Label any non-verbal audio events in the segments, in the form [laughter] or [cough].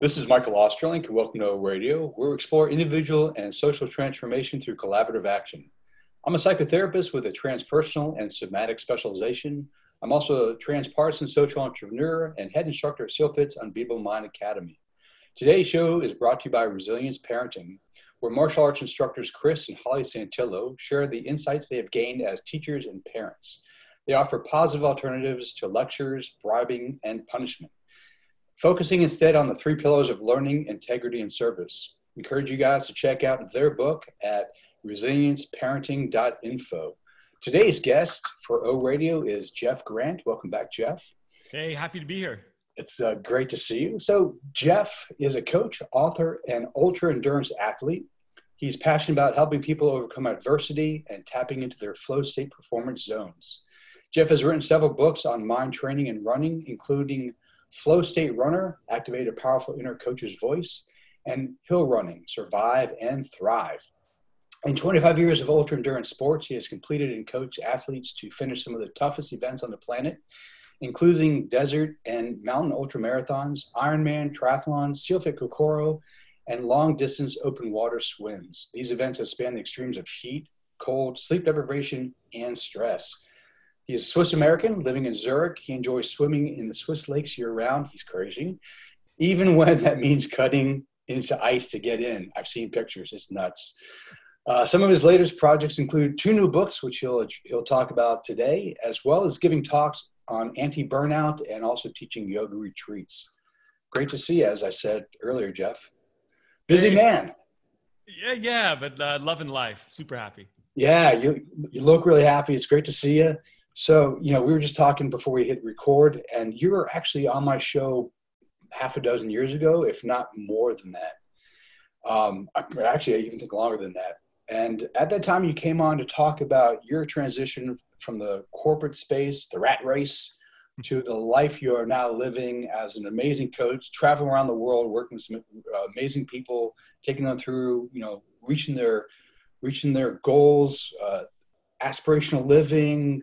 This is Michael Ostrolenk, and welcome to Radio, where we explore individual and social transformation through collaborative action. I'm a psychotherapist with a transpersonal and somatic specialization. I'm also a transpartisan social entrepreneur and head instructor at SEALFIT's Unbeatable Mind Academy. Today's show is brought to you by Resilience Parenting, where martial arts instructors Chris and Holly Santillo share the insights they have gained as teachers and parents. They offer positive alternatives to lectures, bribing, and punishment focusing instead on the three pillars of learning, integrity, and service. Encourage you guys to check out their book at resilienceparenting.info. Today's guest for O Radio is Jeff Grant. Welcome back, Jeff. Hey, happy to be here. It's uh, great to see you. So, Jeff is a coach, author, and ultra endurance athlete. He's passionate about helping people overcome adversity and tapping into their flow state performance zones. Jeff has written several books on mind training and running, including Flow State Runner, activate a powerful inner coach's voice, and hill running, survive and thrive. In 25 years of ultra endurance sports, he has completed and coached athletes to finish some of the toughest events on the planet, including desert and mountain ultra marathons, Ironman, triathlons, SealFit Kokoro, and long distance open water swims. These events have spanned the extremes of heat, cold, sleep deprivation, and stress. He's Swiss American living in Zurich. He enjoys swimming in the Swiss lakes year round. He's crazy, even [laughs] when that means cutting into ice to get in. I've seen pictures, it's nuts. Uh, some of his latest projects include two new books, which he'll, he'll talk about today, as well as giving talks on anti burnout and also teaching yoga retreats. Great to see you, as I said earlier, Jeff. Busy man. Yeah, yeah, but uh, loving life. Super happy. Yeah, you, you look really happy. It's great to see you. So, you know, we were just talking before we hit record, and you were actually on my show half a dozen years ago, if not more than that. Um, actually, I even think longer than that. And at that time, you came on to talk about your transition from the corporate space, the rat race, to the life you are now living as an amazing coach, traveling around the world, working with some uh, amazing people, taking them through, you know, reaching their reaching their goals, uh, aspirational living,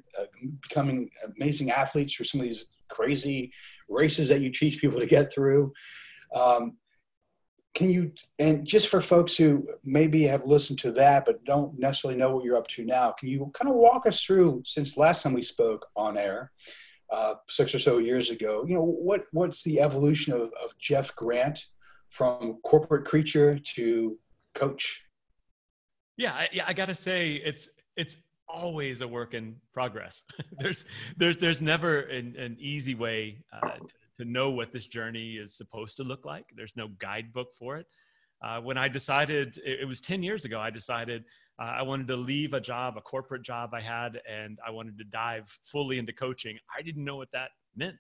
becoming amazing athletes for some of these crazy races that you teach people to get through. Um, can you, and just for folks who maybe have listened to that but don't necessarily know what you're up to now, can you kind of walk us through since last time we spoke on air? Uh, six or so years ago, you know what what's the evolution of, of Jeff Grant from corporate creature to coach? Yeah, I, yeah, I got to say it's it's always a work in progress. [laughs] there's there's there's never an, an easy way uh, to, to, know what this journey is supposed to look like. There's no guidebook for it. Uh, when I decided, it, it, was 10 years ago, I decided uh, I wanted to leave a job, a corporate job I had, and I wanted to dive fully into coaching. I didn't know what that meant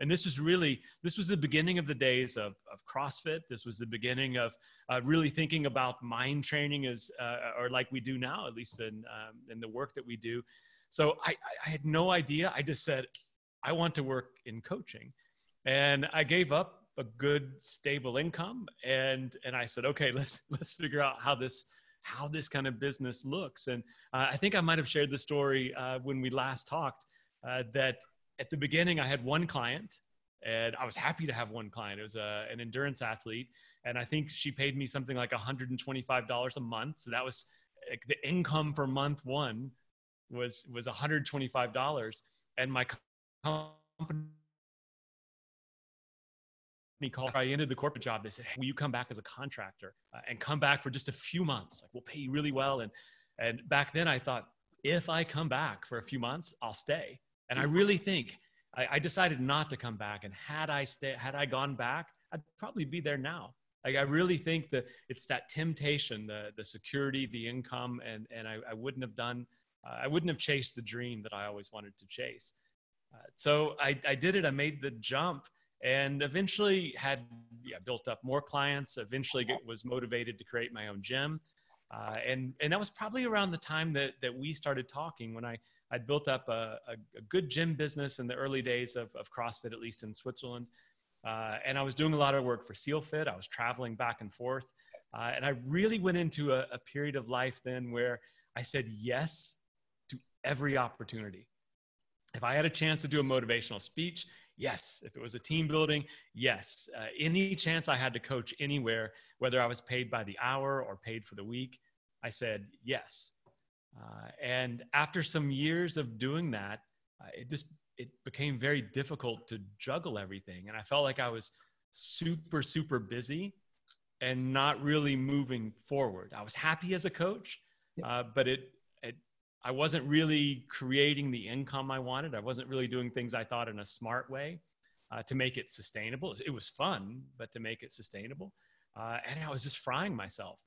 and this was really this was the beginning of the days of, of crossfit. This was the beginning of uh, really thinking about mind training as uh, or like we do now at least in um, in the work that we do. So I, I had no idea. I just said i want to work in coaching. And i gave up a good stable income and and i said okay [laughs] let's let's figure out how this how this kind of business looks. And uh, i think i might have shared the story uh, when we last talked uh, that at the beginning, I had one client, and I was happy to have one client. It was a, an endurance athlete, and I think she paid me something like $125 a month. So that was like the income for month one was was $125, and my company called. I ended the corporate job. They said, "Hey, will you come back as a contractor uh, and come back for just a few months? Like we'll pay you really well." And and back then I thought, if I come back for a few months, I'll stay. And I really think I, I decided not to come back. And had I stay, had I gone back, I'd probably be there now. Like I really think that it's that temptation, the the security, the income, and and I, I wouldn't have done, uh, I wouldn't have chased the dream that I always wanted to chase. Uh, so I, I did it. I made the jump, and eventually had yeah, built up more clients. Eventually get, was motivated to create my own gym, uh, and and that was probably around the time that that we started talking when I I'd built up a, a, a, good gym business in the early days of, of CrossFit, at least in Switzerland. Uh, and I was doing a lot of work for SealFit. I was traveling back and forth. Uh, and I really went into a, a period of life then where I said yes to every opportunity. If I had a chance to do a motivational speech, Yes. If it was a team building, yes. Uh, any chance I had to coach anywhere, whether I was paid by the hour or paid for the week, I said yes. Uh, and after some years of doing that, uh, it just it became very difficult to juggle everything, and I felt like I was super super busy and not really moving forward. I was happy as a coach, uh, but it, it I wasn't really creating the income I wanted. I wasn't really doing things I thought in a smart way uh, to make it sustainable. It was fun, but to make it sustainable, uh, and I was just frying myself.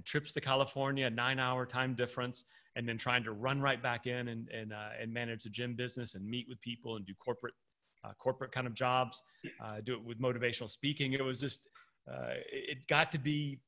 Trips to California, nine hour time difference, and then trying to run right back in and, and, uh, and manage the gym business and meet with people and do corporate, uh, corporate kind of jobs, uh, do it with motivational speaking. It was just, uh, it got to be,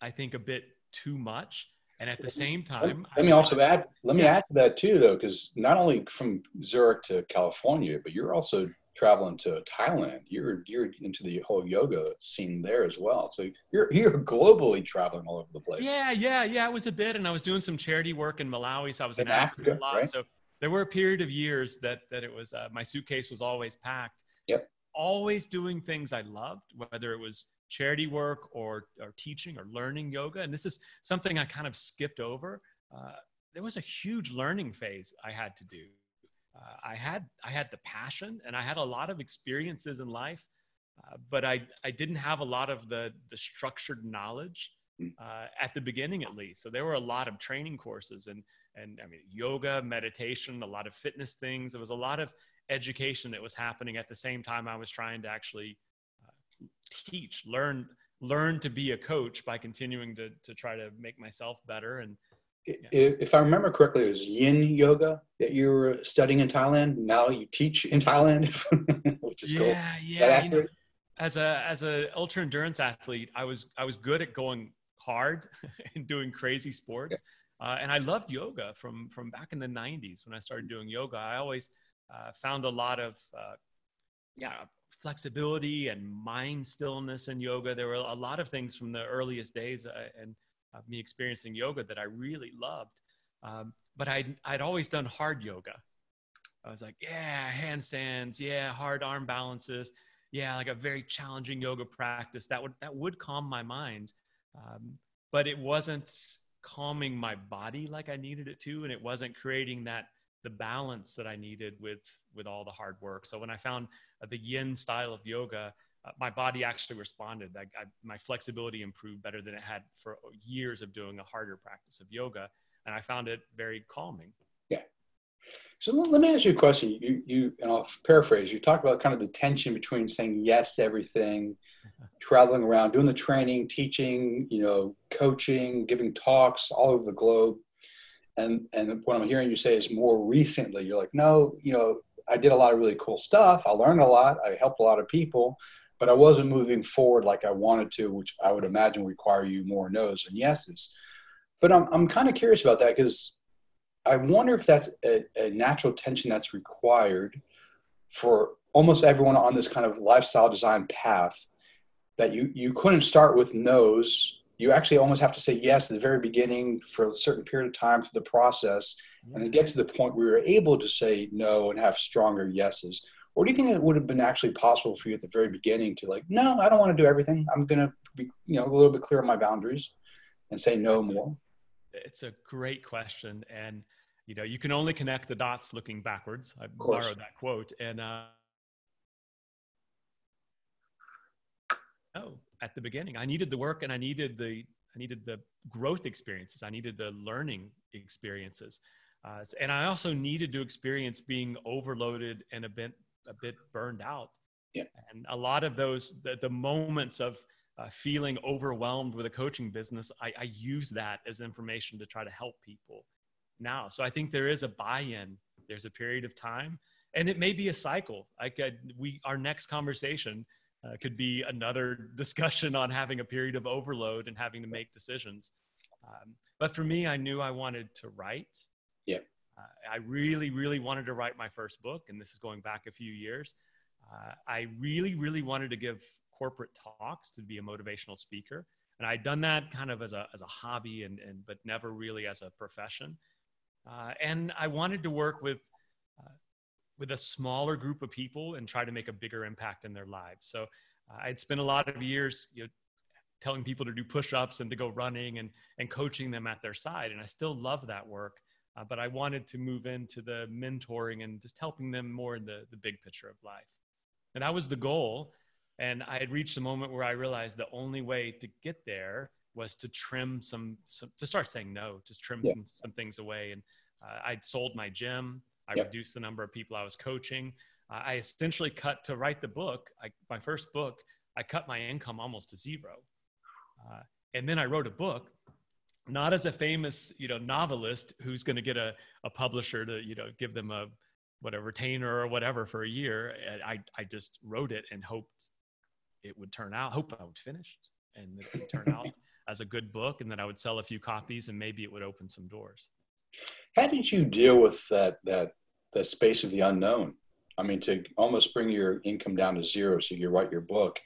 I think, a bit too much. And at the same time, let, let me also add, let me add to that too, though, because not only from Zurich to California, but you're also traveling to Thailand, you're you're into the whole yoga scene there as well. So you're you're globally traveling all over the place. Yeah, yeah, yeah. It was a bit, and I was doing some charity work in Malawi, so I was in, in Africa, Africa, a lot. Right? So there were a period of years that that it was uh, my suitcase was always packed. Yep. Always doing things I loved, whether it was charity work or or teaching or learning yoga. And this is something I kind of skipped over. Uh, there was a huge learning phase I had to do uh, I had I had the passion and I had a lot of experiences in life, uh, but I I didn't have a lot of the the structured knowledge hmm. uh, at the beginning at least. So there were a lot of training courses and and I mean yoga, meditation, a lot of fitness things. There was a lot of education that was happening at the same time I was trying to actually uh, teach, learn learn to be a coach by continuing to to try to make myself better and if I remember correctly, it was Yin Yoga that you were studying in Thailand. Now you teach in Thailand, [laughs] which is yeah, cool. Yeah, you know, as a as a ultra endurance athlete, I was I was good at going hard [laughs] and doing crazy sports, yeah. uh, and I loved yoga from from back in the '90s when I started doing yoga. I always uh, found a lot of uh, yeah flexibility and mind stillness in yoga. There were a lot of things from the earliest days, uh, and me experiencing yoga that I really loved. Um, but I'd, I'd always done hard yoga. I was like, yeah, handstands, yeah, hard arm balances, yeah, like a very challenging yoga practice that would that would calm my mind, um, but it wasn't calming my body like I needed it to, and it wasn't creating that the balance that I needed with with all the hard work. So when I found the Yin style of yoga, uh, my body actually responded. I, I, my flexibility improved better than it had for years of doing a harder practice of yoga, and I found it very calming. Yeah. So let me ask you a question. You, you, and I'll paraphrase. You talked about kind of the tension between saying yes to everything, [laughs] traveling around, doing the training, teaching, you know, coaching, giving talks all over the globe. And and what I'm hearing you say is more recently, you're like, no, you know, I did a lot of really cool stuff. I learned a lot. I helped a lot of people, but I wasn't moving forward like I wanted to, which I would imagine require you more no's and yeses. But I'm, I'm kind of curious about that because I wonder if that's a, a natural tension that's required for almost everyone on this kind of lifestyle design path that you, you couldn't start with no's. You actually almost have to say yes at the very beginning for a certain period of time through the process and then get to the point where you're able to say no and have stronger yeses or do you think it would have been actually possible for you at the very beginning to like, no, I don't want to do everything. I'm going to be, you know, a little bit clear on my boundaries and say no it's more? A, it's a great question. And, you know, you can only connect the dots looking backwards. I borrowed that quote. And, uh, no, at the beginning, I needed the work and I needed the, I needed the growth experiences. I needed the learning experiences. Uh, and I also needed to experience being overloaded and a bit a bit burned out. Yeah. And a lot of those, the, the moments of uh, feeling overwhelmed with a coaching business, I, I use that as information to try to help people now. So I think there is a buy-in. There's a period of time, and it may be a cycle. Like uh, we, our next conversation uh, could be another [laughs] discussion on having a period of overload and having to make decisions. Um, but for me, I knew I wanted to write. Yeah. Uh, I really, really wanted to write my first book, and this is going back a few years. Uh, I really, really wanted to give corporate talks to be a motivational speaker, and I'd done that kind of as a as a hobby, and, and but never really as a profession. Uh, and I wanted to work with uh, with a smaller group of people and try to make a bigger impact in their lives. So uh, I'd spent a lot of years, you know, telling people to do push-ups and to go running and and coaching them at their side, and I still love that work. Uh, but I wanted to move into the mentoring and just helping them more in the the big picture of life, and that was the goal. And I had reached a moment where I realized the only way to get there was to trim some, some to start saying no, to trim yeah. some, some things away. And uh, I'd sold my gym. I yep. reduced the number of people I was coaching. Uh, I essentially cut to write the book. I, my first book, I cut my income almost to zero. Uh, and then I wrote a book, not as a famous, you know, novelist who's going to get a, a publisher to, you know, give them a whatever retainer or whatever for a year. And I, I just wrote it and hoped it would turn out, hope I would finish and it would turn out [laughs] as a good book and that I would sell a few copies and maybe it would open some doors. How did you deal with that that the space of the unknown? I mean, to almost bring your income down to zero so you write your book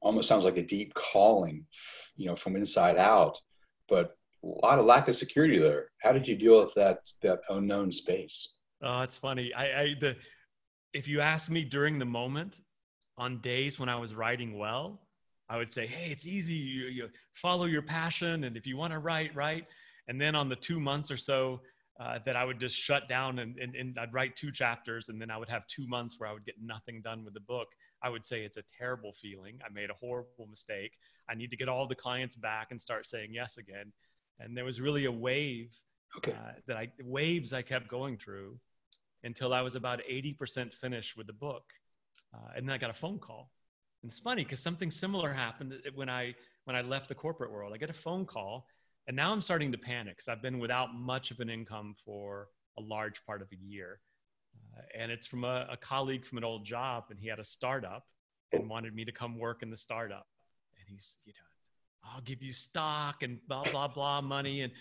almost sounds like a deep calling, you know, from inside out, but a lot of lack of security there. How did you deal with that that unknown space? Oh, it's funny. I, I the if you ask me during the moment, on days when I was writing well, I would say, "Hey, it's easy. You, you follow your passion, and if you want to write, write." And then on the two months or so uh, that I would just shut down and, and, and I'd write two chapters, and then I would have two months where I would get nothing done with the book. I would say it's a terrible feeling. I made a horrible mistake. I need to get all the clients back and start saying yes again. And there was really a wave okay. uh, that I waves I kept going through until I was about 80% finished with the book. Uh, and then I got a phone call and it's funny because something similar happened when I when I left the corporate world. I get a phone call, and now I'm starting to panic because I've been without much of an income for a large part of a year, uh, and it's from a, a colleague from an old job, and he had a startup and wanted me to come work in the startup, and he's you know I'll give you stock and blah blah blah money. And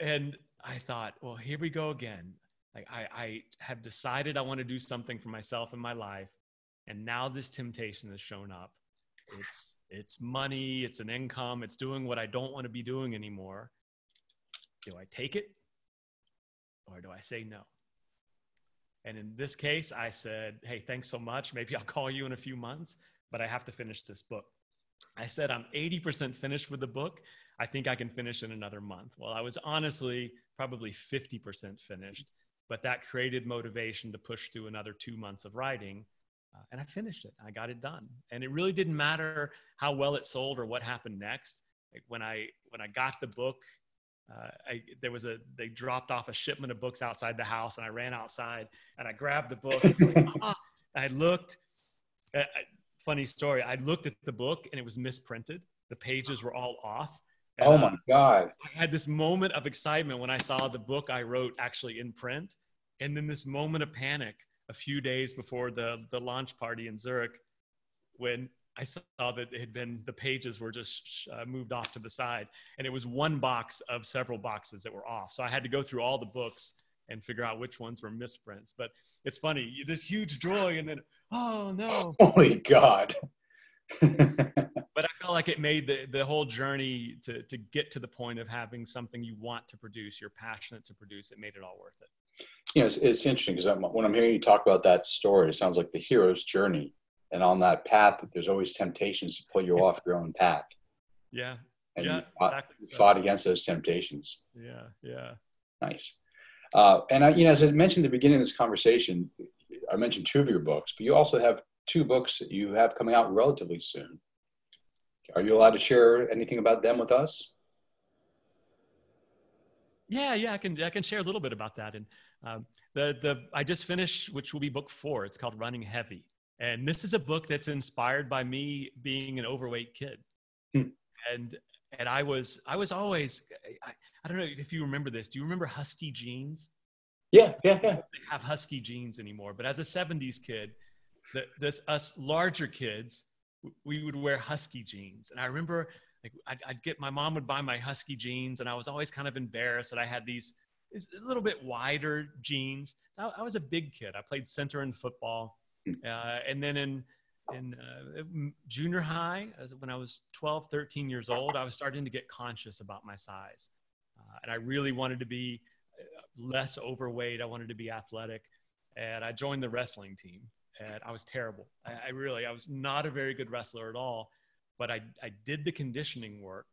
and I thought, well, here we go again. Like I, I have decided I want to do something for myself in my life. And now this temptation has shown up. It's it's money it's an income it's doing what i don't want to be doing anymore. Do i take it or do i say no? And in this case i said hey thanks so much. Maybe i'll call you in a few months but i have to finish this book i said i'm 80% finished with the book i think i can finish in another month well i was honestly probably 50% finished but that created motivation to push through another two months of writing uh, and I finished it. I got it done, and it really didn't matter how well it sold or what happened next. Like when I when I got the book, uh, I, there was a they dropped off a shipment of books outside the house, and I ran outside and I grabbed the book. [laughs] I looked. Uh, funny story. I looked at the book and it was misprinted. The pages were all off. And, oh my uh, god! I had this moment of excitement when I saw the book I wrote actually in print, and then this moment of panic a few days before the the launch party in Zurich when I saw that it had been the pages were just uh, moved off to the side, and it was one box of several boxes that were off. So I had to go through all the books and figure out which ones were misprints. But it's funny, this huge joy, and then oh no, [laughs] holy God! [laughs] but I felt like it made the the whole journey to to get to the point of having something you want to produce, you're passionate to produce. It made it all worth it you know, it's, it's interesting because when I'm hearing you talk about that story, it sounds like the hero's journey. And on that path, there's always temptations to pull you off your own path. Yeah. And yeah, you fought, exactly so. fought, against those temptations. Yeah. Yeah. Nice. Uh, and I, you know, as I mentioned at the beginning of this conversation, I mentioned two of your books, but you also have two books that you have coming out relatively soon. Are you allowed to share anything about them with us? Yeah, yeah, I can I can share a little bit about that. And um, the the I just finished, which will be book four. It's called Running Heavy, and this is a book that's inspired by me being an overweight kid, hmm. and and I was I was always I, I don't know if you remember this. Do you remember Husky jeans? Yeah, yeah, yeah. Have Husky jeans anymore, but as a '70s kid, the, this us larger kids, we would wear Husky jeans, and I remember like I'd, I'd, get my mom would buy my husky jeans and i was always kind of embarrassed that i had these a little bit wider jeans I, I was a big kid. I played center in football. Uh, and then in in uh, junior high when i was 12 13 years old i was starting to get conscious about my size. Uh, and i really wanted to be less overweight i wanted to be athletic and I joined the wrestling team. And I was terrible. I, I really, I was not a very good wrestler at all. But I, I did the conditioning work,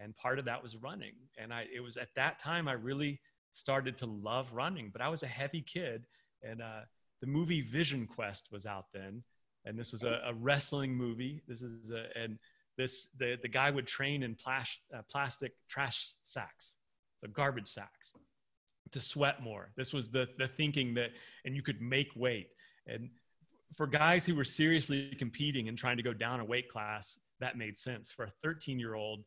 and part of that was running. And I, it was at that time I really started to love running. But I was a heavy kid, and uh, the movie Vision Quest was out then, and this was a, a wrestling movie. This is a, and this the the guy would train in uh, plastic trash sacks, so garbage sacks, to sweat more. This was the the thinking that, and you could make weight. And for guys who were seriously competing and trying to go down a weight class, that made sense. For a 13 year old,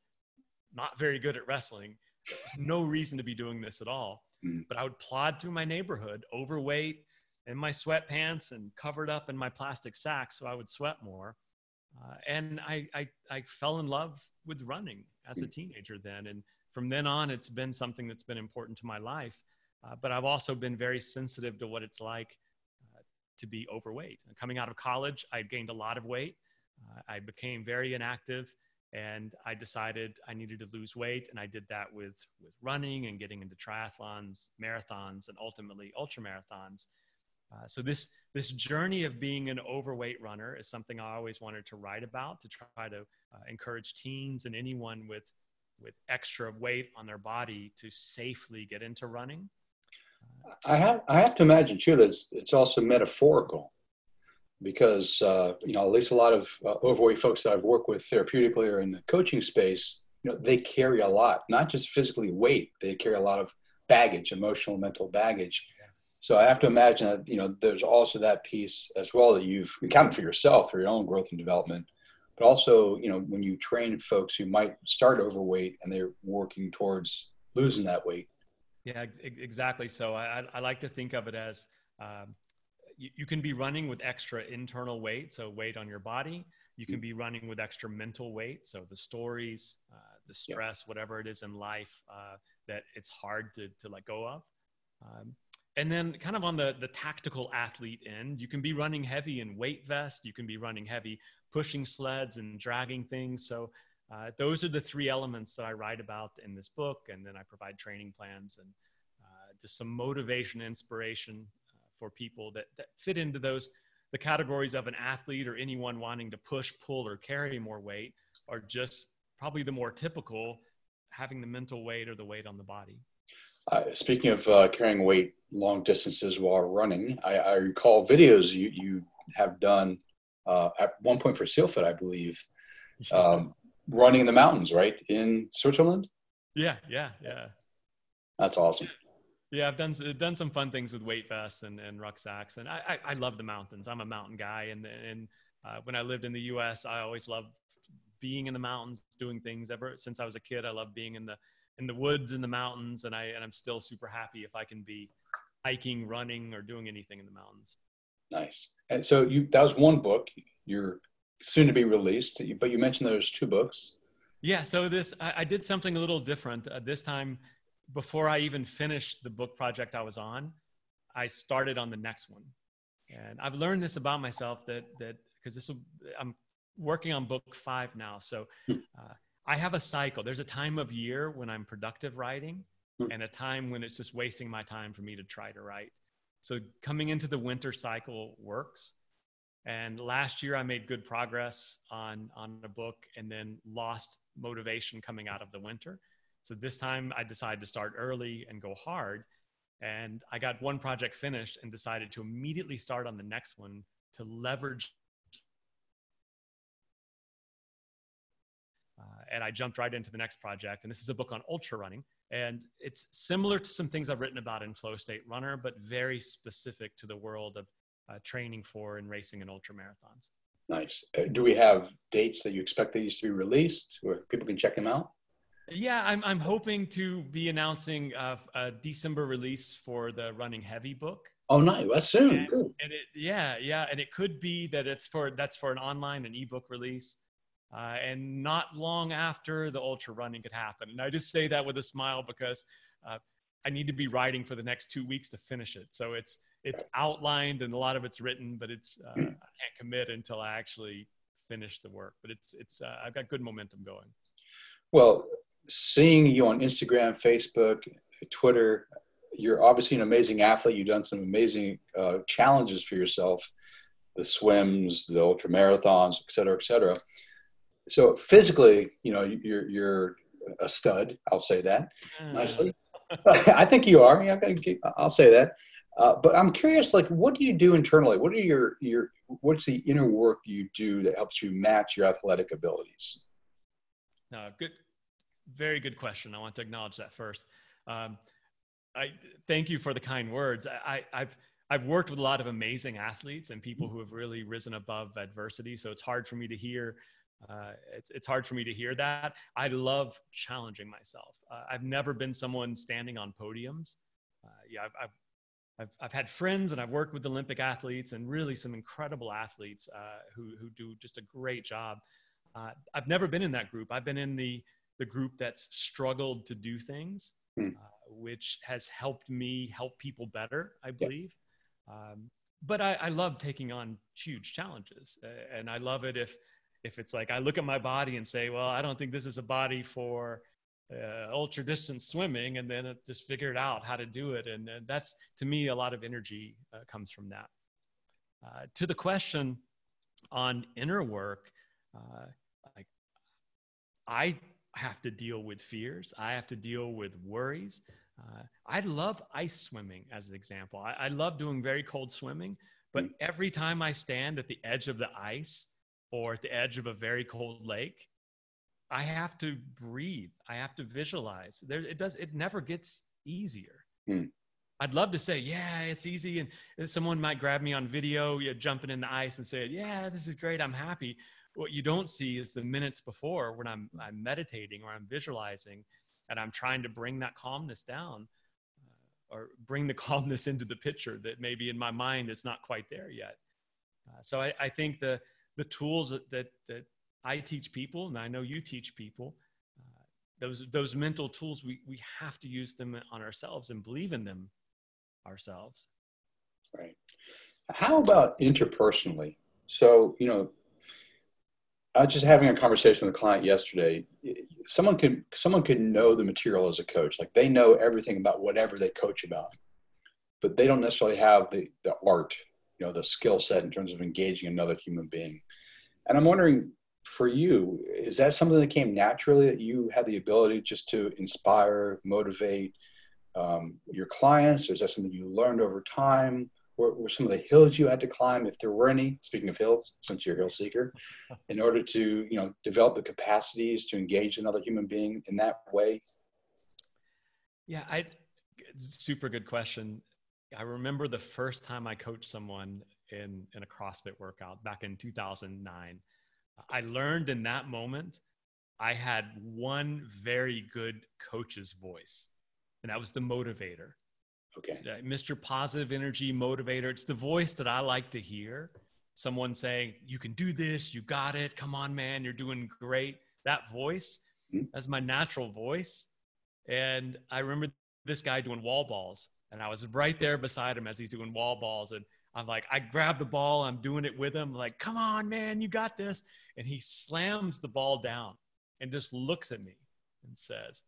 not very good at wrestling, there's no reason to be doing this at all. Mm. But I would plod through my neighborhood, overweight, in my sweatpants and covered up in my plastic sack so I would sweat more. Uh, and I, I, I fell in love with running as a teenager then. And from then on, it's been something that's been important to my life. Uh, but I've also been very sensitive to what it's like uh, to be overweight. Coming out of college, I gained a lot of weight. Uh, I became very inactive and I decided I needed to lose weight. And I did that with, with running and getting into triathlons, marathons, and ultimately ultra marathons. Uh, so this this journey of being an overweight runner is something I always wanted to write about to try to uh, encourage teens and anyone with with extra weight on their body to safely get into running. I have I have to imagine too that it's, it's also metaphorical because uh, you know at least a lot of uh, overweight folks that I've worked with therapeutically or in the coaching space, you know, they carry a lot, not just physically weight, they carry a lot of baggage, emotional, mental baggage. So I have to imagine that you know there's also that piece as well that you've accounted for yourself for your own growth and development, but also you know when you train folks who might start overweight and they're working towards losing that weight. Yeah, exactly. So I, I like to think of it as um, you, you can be running with extra internal weight, so weight on your body. You can be running with extra mental weight, so the stories, uh, the stress, whatever it is in life uh, that it's hard to to let go of. Um, and then kind of on the the tactical athlete end you can be running heavy in weight vest you can be running heavy pushing sleds and dragging things. So uh, those are the three elements that i write about in this book and then i provide training plans and uh, just some motivation inspiration uh, for people that, that fit into those the categories of an athlete or anyone wanting to push pull or carry more weight are just probably the more typical having the mental weight or the weight on the body uh, speaking of uh, carrying weight long distances while running, I, I recall videos you, you have done uh, at one point for SEALFIT, I believe, um, running in the mountains, right in Switzerland. Yeah, yeah, yeah. That's awesome. Yeah, I've done done some fun things with weight vests and, and rucksacks, and I, I, I love the mountains. I'm a mountain guy, and and uh, when I lived in the U.S., I always loved being in the mountains, doing things. Ever since I was a kid, I loved being in the in the woods in the mountains and i and i'm still super happy if i can be hiking running or doing anything in the mountains. Nice. And so you that was one book you're soon to be released but you mentioned there's two books. Yeah so this i, I did something a little different. Uh, this time before i even finished the book project i was on i started on the next one. And i've learned this about myself that that because this will i'm working on book five now so hmm. uh, I have a cycle. There's a time of year when I'm productive writing hmm. and a time when it's just wasting my time for me to try to write. So coming into the winter cycle works. And last year I made good progress on on a book and then lost motivation coming out of the winter. So this time I decided to start early and go hard. And I got one project finished and decided to immediately start on the next one to leverage Uh, and I jumped right into the next project. And this is a book on ultra running. And it's similar to some things I've written about in Flow State Runner, but very specific to the world of uh, training for and racing in ultra marathons. Nice. Uh, do we have dates that you expect these to be released where people can check them out? Yeah, I'm, I'm hoping to be announcing a, a December release for the Running Heavy book. Oh, nice. That's soon. And, Good. And it, yeah, yeah, and it could be that it's for that's for an online and ebook release. Uh, and not long after the ultra running could happen. And I just say that with a smile because uh, I need to be writing for the next two weeks to finish it. So it's it's outlined and a lot of it's written, but it's uh, I can't commit until I actually finish the work. But it's it's uh, I've got good momentum going. Well, seeing you on Instagram, Facebook, Twitter, you're obviously an amazing athlete. You've done some amazing uh, challenges for yourself, the swims, the ultra marathons, et cetera, et cetera. So physically, you know, you're you're a stud. I'll say that mm. nicely. [laughs] I think you are. I'll say that. Uh, but I'm curious, like, what do you do internally? What are your your what's the inner work you do that helps you match your athletic abilities? No, good, very good question. I want to acknowledge that first. Um, I thank you for the kind words. I, I've I've worked with a lot of amazing athletes and people who have really risen above adversity. So it's hard for me to hear. Uh, it's it's hard for me to hear that. I love challenging myself. Uh, I've never been someone standing on podiums. Uh, yeah, I've, I've I've, I've had friends and I've worked with Olympic athletes and really some incredible athletes uh, who, who do just a great job. Uh, I've never been in that group. I've been in the, the group that's struggled to do things, mm. uh, which has helped me help people better, I believe. Yeah. Um, but I, I, love taking on huge challenges. and I love it if, if it's like I look at my body and say, well, I don't think this is a body for uh, ultra distance swimming and then it just figured out how to do it. And, and that's to me a lot of energy uh, comes from that. Uh, to the question on inner work uh, like i have to deal with fears. I have to deal with worries. Uh, i love ice swimming as an example. I, I love doing very cold swimming but mm. every time i stand at the edge of the ice or at the edge of a very cold lake I have to breathe. I have to visualize. There, it does. It never gets easier. Hmm. I'd love to say, yeah, it's easy, and someone might grab me on video, you jumping in the ice, and say, yeah, this is great. I'm happy. What you don't see is the minutes before when I'm I'm meditating or I'm visualizing, and I'm trying to bring that calmness down, uh, or bring the [laughs] calmness into the picture that maybe in my mind is not quite there yet. Uh, so I, I think the the tools that, that that I teach people, and I know you teach people, uh, those those mental tools. We we have to use them on ourselves and believe in them ourselves. Right. How about interpersonally? So you know, I was just having a conversation with a client yesterday. Someone can someone can know the material as a coach, like they know everything about whatever they coach about, but they don't necessarily have the the art, you know, the skill set in terms of engaging another human being. And I'm wondering, for you is that something that came naturally that you had the ability just to inspire motivate um, your clients? Or is that something you learned over time? What were some of the hills you had to climb if there were any? Speaking of hills since you're a hill seeker [laughs] in order to you know develop the capacities to engage another human being in that way? Yeah i super good question i remember the first time i coached someone in in a crossfit workout back in 2009 I learned in that moment I had one very good coach's voice, and that was the motivator. Okay. So, uh, Mr. Positive Energy Motivator. It's the voice that I like to hear. Someone saying, You can do this, you got it, come on, man, you're doing great. That voice, mm-hmm. that's my natural voice. And I remember this guy doing wall balls, and I was right there beside him as he's doing wall balls. And I'm like, I grab the ball, I'm doing it with him, like, come on, man, you got this. And he slams the ball down and just looks at me and says,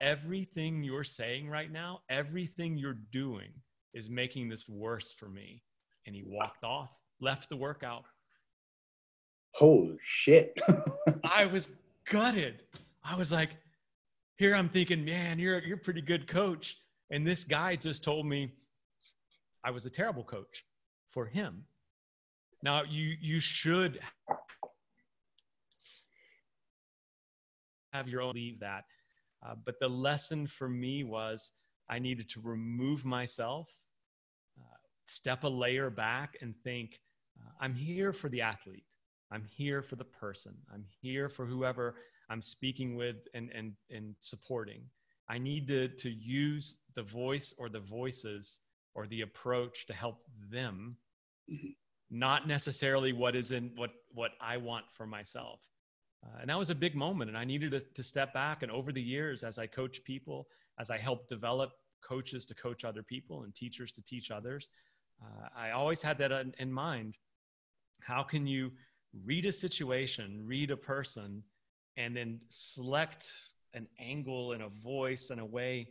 Everything you're saying right now, everything you're doing is making this worse for me. And he walked off, left the workout. Holy shit. [laughs] I was gutted. I was like, here I'm thinking, man, you're you're a pretty good coach. And this guy just told me I was a terrible coach for him. Now you you should have your own leave that. Uh, but the lesson for me was I needed to remove myself, uh, step a layer back, and think uh, I'm here for the athlete. I'm here for the person. I'm here for whoever I'm speaking with and, and, and supporting. I need to, to use the voice or the voices or the approach to help them mm-hmm. not necessarily what is in what what i want for myself uh, and that was a big moment and i needed to, to step back and over the years as i coach people as i help develop coaches to coach other people and teachers to teach others uh, i always had that in, in mind how can you read a situation read a person and then select an angle and a voice and a way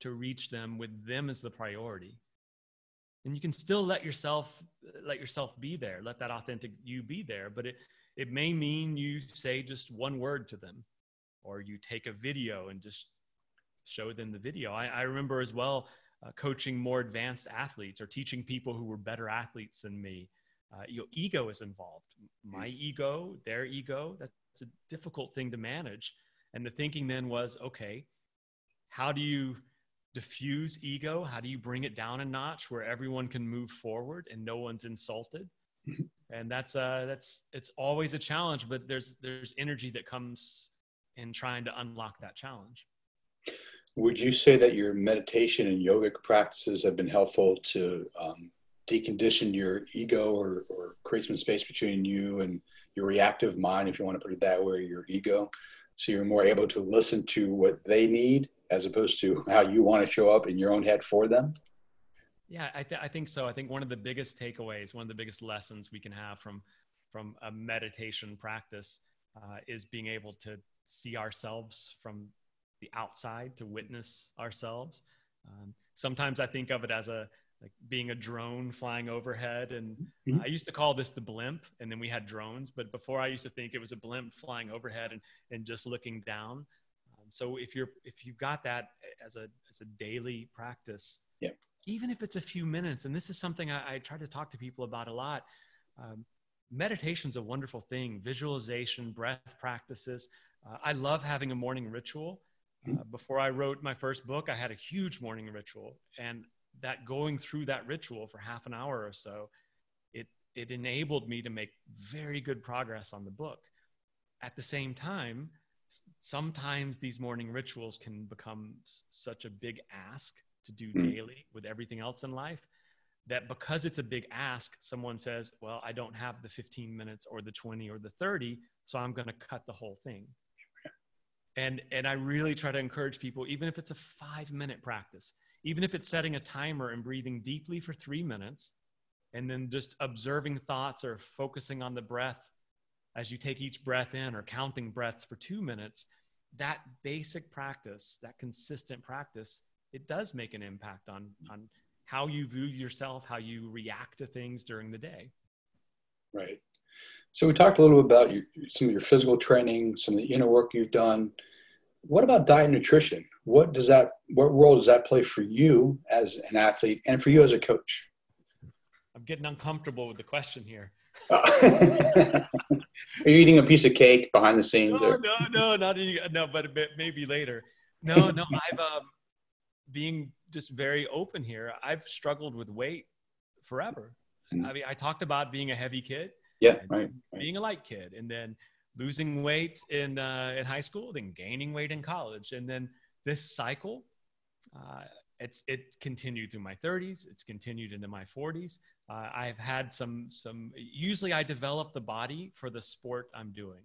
to reach them with them as the priority. And you can still let yourself let yourself be there let that authentic you be there but it it may mean you say just one word to them or you take a video and just show them the video. I, I remember as well uh, coaching more advanced athletes or teaching people who were better athletes than me. Uh, your ego is involved. My ego their ego that's a difficult thing to manage and the thinking then was okay how do you diffuse ego? How do you bring it down a notch where everyone can move forward and no one's insulted? Mm-hmm. And that's uh that's it's always a challenge, but there's there's energy that comes in trying to unlock that challenge. Would you say that your meditation and yogic practices have been helpful to um, decondition your ego or, or create some space between you and your reactive mind, if you want to put it that way, your ego? So you're more able to listen to what they need as opposed to how you want to show up in your own head for them? Yeah, I, th- I think so. I think one of the biggest takeaways, one of the biggest lessons we can have from from a meditation practice uh, is being able to see ourselves from the outside, to witness ourselves. Um, sometimes I think of it as a like being a drone flying overhead, and mm-hmm. I used to call this the blimp, and then we had drones. But before, I used to think it was a blimp flying overhead and and just looking down so if you're if you've got that as a as a daily practice yeah. even if it's a few minutes and this is something i, I try to talk to people about a lot um, meditation is a wonderful thing visualization breath practices uh, i love having a morning ritual uh, mm-hmm. before i wrote my first book i had a huge morning ritual and that going through that ritual for half an hour or so it it enabled me to make very good progress on the book at the same time sometimes these morning rituals can become such a big ask to do mm. daily with everything else in life that because it's a big ask someone says well i don't have the 15 minutes or the 20 or the 30 so i'm going to cut the whole thing and and i really try to encourage people even if it's a 5 minute practice even if it's setting a timer and breathing deeply for 3 minutes and then just observing thoughts or focusing on the breath as you take each breath in or counting breaths for two minutes, that basic practice, that consistent practice, it does make an impact on, on how you view yourself, how you react to things during the day. Right. So we talked a little bit about your, some of your physical training, some of the inner work you've done. What about diet and nutrition? What does that, what role does that play for you as an athlete and for you as a coach? I'm getting uncomfortable with the question here. [laughs] Are you eating a piece of cake behind the scenes? No, or? no, no, not eating. No, but maybe later. No, no. [laughs] I've um, being just very open here. I've struggled with weight forever. Mm. I mean, I talked about being a heavy kid. Yeah, right, right, Being a light kid, and then losing weight in uh, in high school, then gaining weight in college, and then this cycle. Uh, it's it continued through my 30s. It's continued into my 40s. Uh, I've had some some. Usually, I develop the body for the sport I'm doing.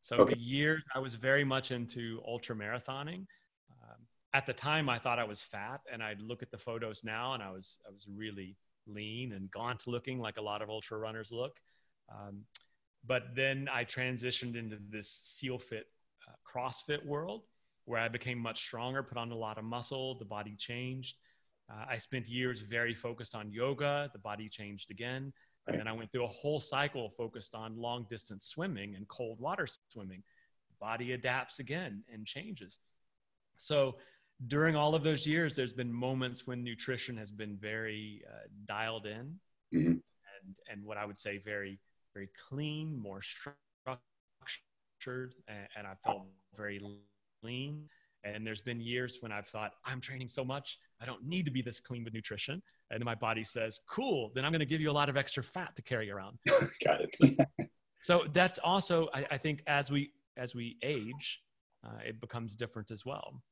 So okay. the years I was very much into ultra marathoning. Um, at the time, I thought I was fat, and I'd look at the photos now, and I was I was really lean and gaunt looking, like a lot of ultra runners look. Um, but then I transitioned into this SEAL Fit uh, CrossFit world, where I became much stronger, put on a lot of muscle, the body changed. Uh, I spent years very focused on yoga, the body changed again. And then I went through a whole cycle focused on long distance swimming and cold water swimming. Body adapts again and changes. So during all of those years, there's been moments when nutrition has been very uh, dialed in mm-hmm. and, and what I would say very, very clean, more structured, and, and I felt very lean. And there's been years when I've thought, I'm training so much, I don't need to be this clean with nutrition. And then my body says, cool, then I'm going to give you a lot of extra fat to carry around. [laughs] Got it. [laughs] so that's also, I, I, think, as we as we age, uh, it becomes different as well.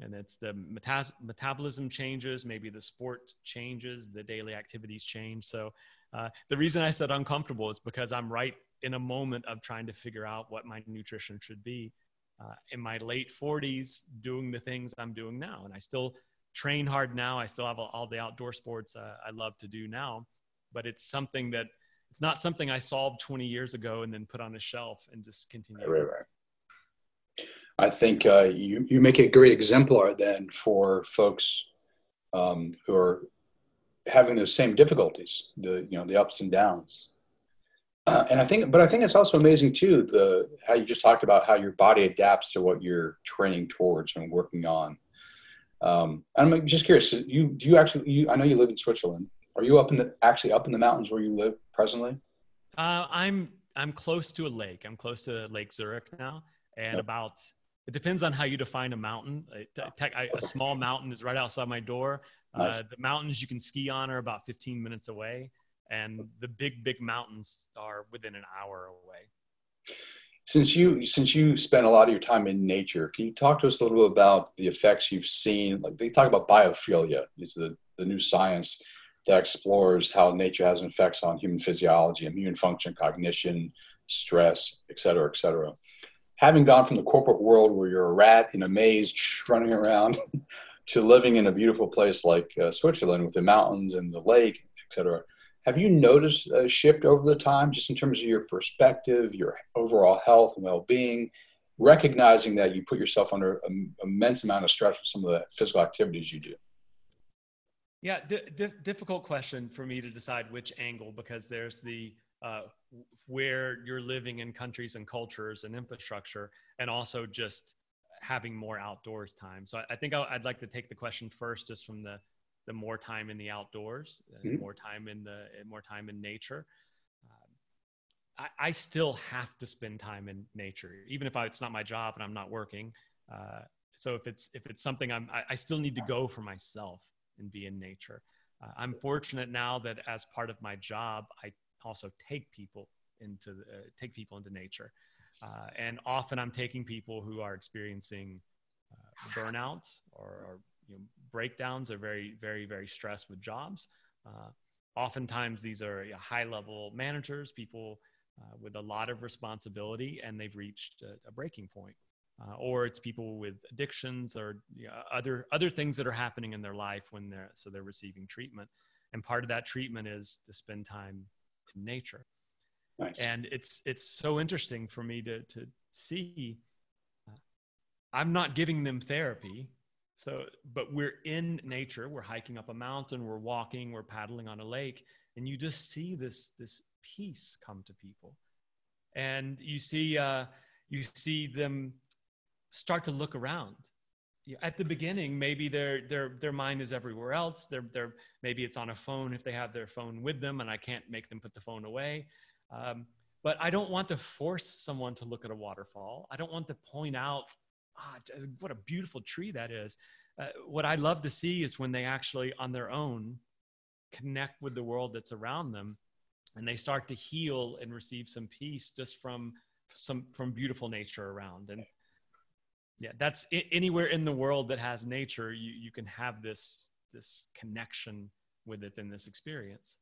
And it's the metas- metabolism changes, maybe the sport changes, the daily activities change. So uh, the reason I said uncomfortable is because I'm right in a moment of trying to figure out what my nutrition should be uh, in my late 40s doing the things I'm doing now. And I still train hard now. I still have all the outdoor sports uh, I love to do now. But it's something that it's not something I solved 20 years ago and then put on a shelf and just continue. Right, right. I think uh, you you make a great exemplar then for folks um, who are having those same difficulties, the you know the ups and downs. Uh, and I think, but I think it's also amazing too the how you just talked about how your body adapts to what you're training towards and working on. Um, I'm just curious. You do you actually? You, I know you live in Switzerland. Are you up in the actually up in the mountains where you live presently? Uh, I'm I'm close to a lake. I'm close to Lake Zurich now, and yep. about it depends on how you define a mountain. A, small mountain is right outside my door. Uh, nice. Uh, the mountains you can ski on are about 15 minutes away, and the big, big mountains are within an hour away. Since you since you spend a lot of your time in nature, can you talk to us a little bit about the effects you've seen? Like they talk about biophilia, is the, the new science that explores how nature has effects on human physiology, immune function, cognition, stress, et cetera, et cetera having gone from the corporate world where you're a rat in a maze [laughs] running around [laughs] to living in a beautiful place like uh, Switzerland with the mountains and the lake, etc. Have you noticed a shift over the time, just in terms of your perspective, your overall health and well-being, recognizing that you put yourself under an immense amount of stress with some of the physical activities you do? Yeah, d- d- difficult question for me to decide which angle because there's the uh, where you're living in countries and cultures and infrastructure, and also just having more outdoors time. So I, I think i would like to take the question first, just from the the more time in the outdoors, uh, mm-hmm. more time in the more time in nature. Um, I, I, still have to spend time in nature, even if I, it's not my job and I'm not working. Uh, so if it's if it's something I'm, I, I, still need to go for myself and be in nature. Uh, I'm fortunate now that as part of my job, I also take people into uh, take people into nature. Uh, and often I'm taking people who are experiencing uh, burnout or, or you know, breakdowns or very, very, very stressed with jobs. Uh, oftentimes these are you know, high level managers, people uh, with a lot of responsibility, and they've reached a, a breaking point. Uh, or it's people with addictions or you know, other other things that are happening in their life when they're so they're receiving treatment and part of that treatment is to spend time nature Nice. And it's it's so interesting for me to to see. Uh, I'm not giving them therapy, so but we're in nature. We're hiking up a mountain. We're walking. We're paddling on a lake, and you just see this this peace come to people, and you see uh, you see them start to look around at the beginning maybe their their their mind is everywhere else they're, they're maybe it's on a phone if they have their phone with them and i can't make them put the phone away um, but I don't want to force someone to look at a waterfall. I don't want to point out, ah, what a beautiful tree that is. Uh, what I love to see is when they actually, on their own, connect with the world that's around them and they start to heal and receive some peace just from some from beautiful nature around and yeah that's anywhere in the world that has nature you, you can have this this connection with it in this experience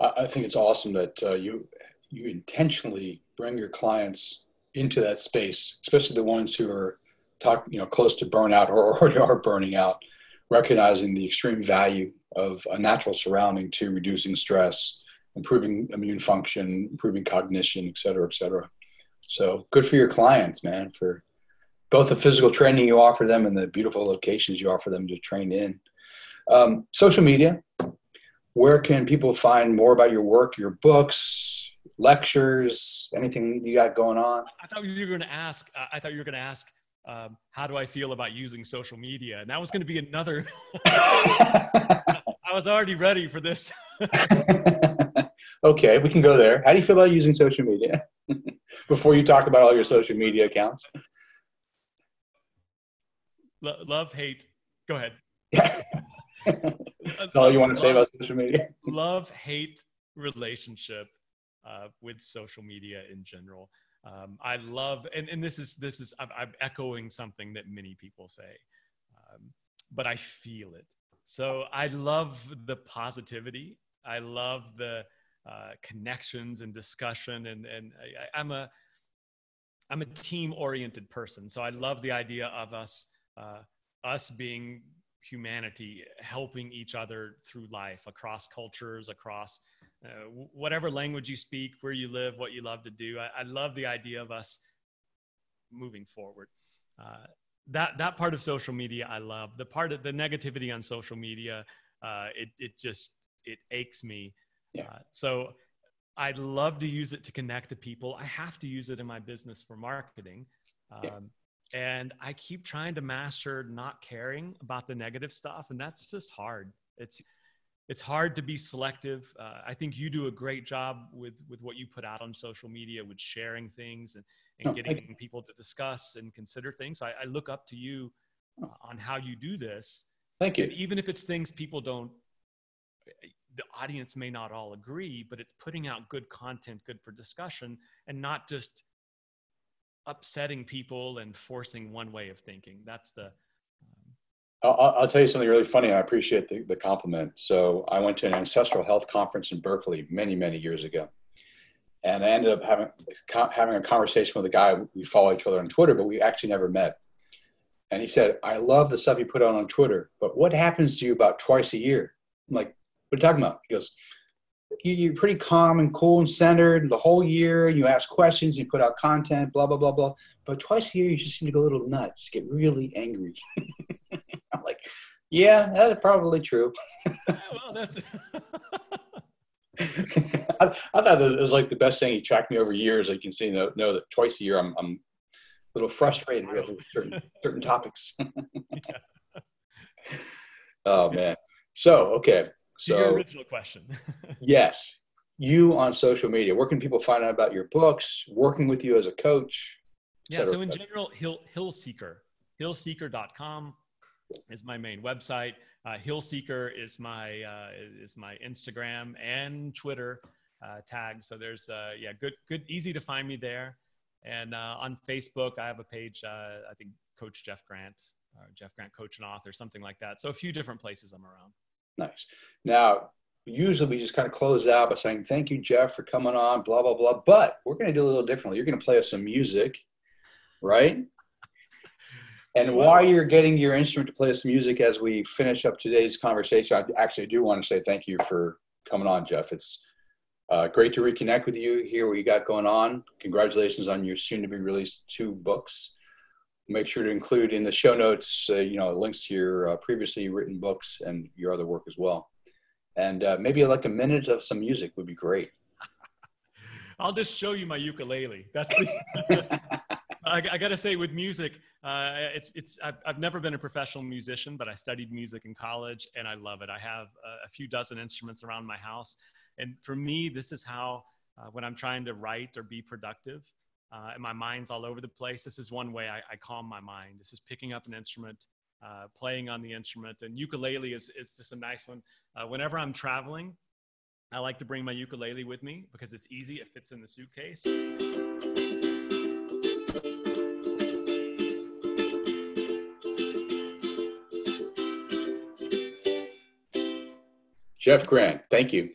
I think it's awesome that uh, you you intentionally bring your clients into that space, especially the ones who are talk you know close to burnout or [laughs] already are burning out, recognizing the extreme value of a natural surrounding to reducing stress, improving immune function, improving cognition, et cetera, et cetera. So good for your clients, man, for both the physical training you offer them and the beautiful locations you offer them to train in. Um, social media, where can people find more about your work, your books, lectures, anything you got going on? I thought you were going to ask. Uh, I thought you were going to ask, um, how do I feel about using social media? And that was going to be another. [laughs] I was already ready for this. [laughs] okay, we can go there. How do you feel about using social media? [laughs] Before you talk about all your social media accounts. Love, hate. Go ahead. That's all you want to say about social media. love hate relationship uh, with social media in general. Um, I love, and, and this is this is I'm, I'm echoing something that many people say, um, but I feel it. So I love the positivity. I love the uh, connections and discussion, and and I, I'm a I'm a team oriented person. So I love the idea of us uh, us being humanity helping each other through life across cultures across uh, whatever language you speak where you live what you love to do I, I, love the idea of us moving forward uh, that that part of social media I love. The part of the negativity on social media, uh, it it just it aches me. Yeah. Uh, so I'd love to use it to connect to people. I have to use it in my business for marketing. Um, Yeah. And I keep trying to master not caring about the negative stuff, and that's just hard. It's it's hard to be selective. Uh, I think you do a great job with with what you put out on social media, with sharing things and, and Oh, getting thank people to discuss and consider things. I, I look up to you Oh. uh, on how you do this. Thank And you. even if it's things people don't, the audience may not all agree, but it's putting out good content, good for discussion, and not just upsetting people and forcing one way of thinking. That's the I'll, I'll I'll tell you something really funny. I appreciate the, the compliment. So I went to an ancestral health conference in Berkeley many, many years ago. And I ended up having, having a conversation with a guy. We follow each other on Twitter, but we actually never met. And he said, I love the stuff you put out on Twitter, but what happens to you about twice a year? I'm like, what are you talking about? He goes, "You- you're pretty calm and cool and centered the whole year. You ask questions, you put out content, blah, blah, blah, blah. But twice a year, you just seem to go a little nuts, get really angry. [laughs] I'm like, yeah, that's probably true. well, that's [laughs] [laughs] I, I thought that it was like the best thing. He tracked me over years. I can see, know, know that twice a year I'm, I'm a little frustrated with certain, certain topics. oh, man. So, okay. To your So, original question. [laughs] yes, you on social media. Where can people find out about your books, working with you as a coach? yeah, so in general, Hill Hillseeker, hillseeker.com is my main website. Uh, Hillseeker is my uh, is my Instagram and Twitter uh, tag. So there's uh, yeah, good good easy to find me there. And uh, on Facebook, I have a page. Uh, I think Coach Jeff Grant, or Jeff Grant Coach and Author, something like that. So a few different places I'm around. Nice. Now, usually we just kind of close out by saying, thank you, Jeff, for coming on, blah, blah, blah. But we're going to do a little differently. You're going to play us some music, right? And while you're getting your instrument to play us some music as we finish up today's conversation, I actually do want to say thank you for coming on, Jeff. It's uh, great to reconnect with you, hear what you got going on. Congratulations on your soon to be released two books. Make sure to include in the show notes, uh, you know, links to your uh, previously written books and your other work as well. And uh, maybe like a minute of some music would be great. [laughs] I'll just show you my ukulele. That's the, [laughs] I, I got to say with music, uh, it's it's I've, I've never been a professional musician, but I studied music in college and I love it. I have a, a few dozen instruments around my house, and for me, this is how uh, when I'm trying to write or be productive. Uh, and my mind's all over the place. This is one way I, I calm my mind. This is picking up an instrument, uh, playing on the instrument, and ukulele is, is just a nice one. Uh, whenever I'm traveling, I like to bring my ukulele with me because it's easy. It fits in the suitcase. Jeff Grant, thank you.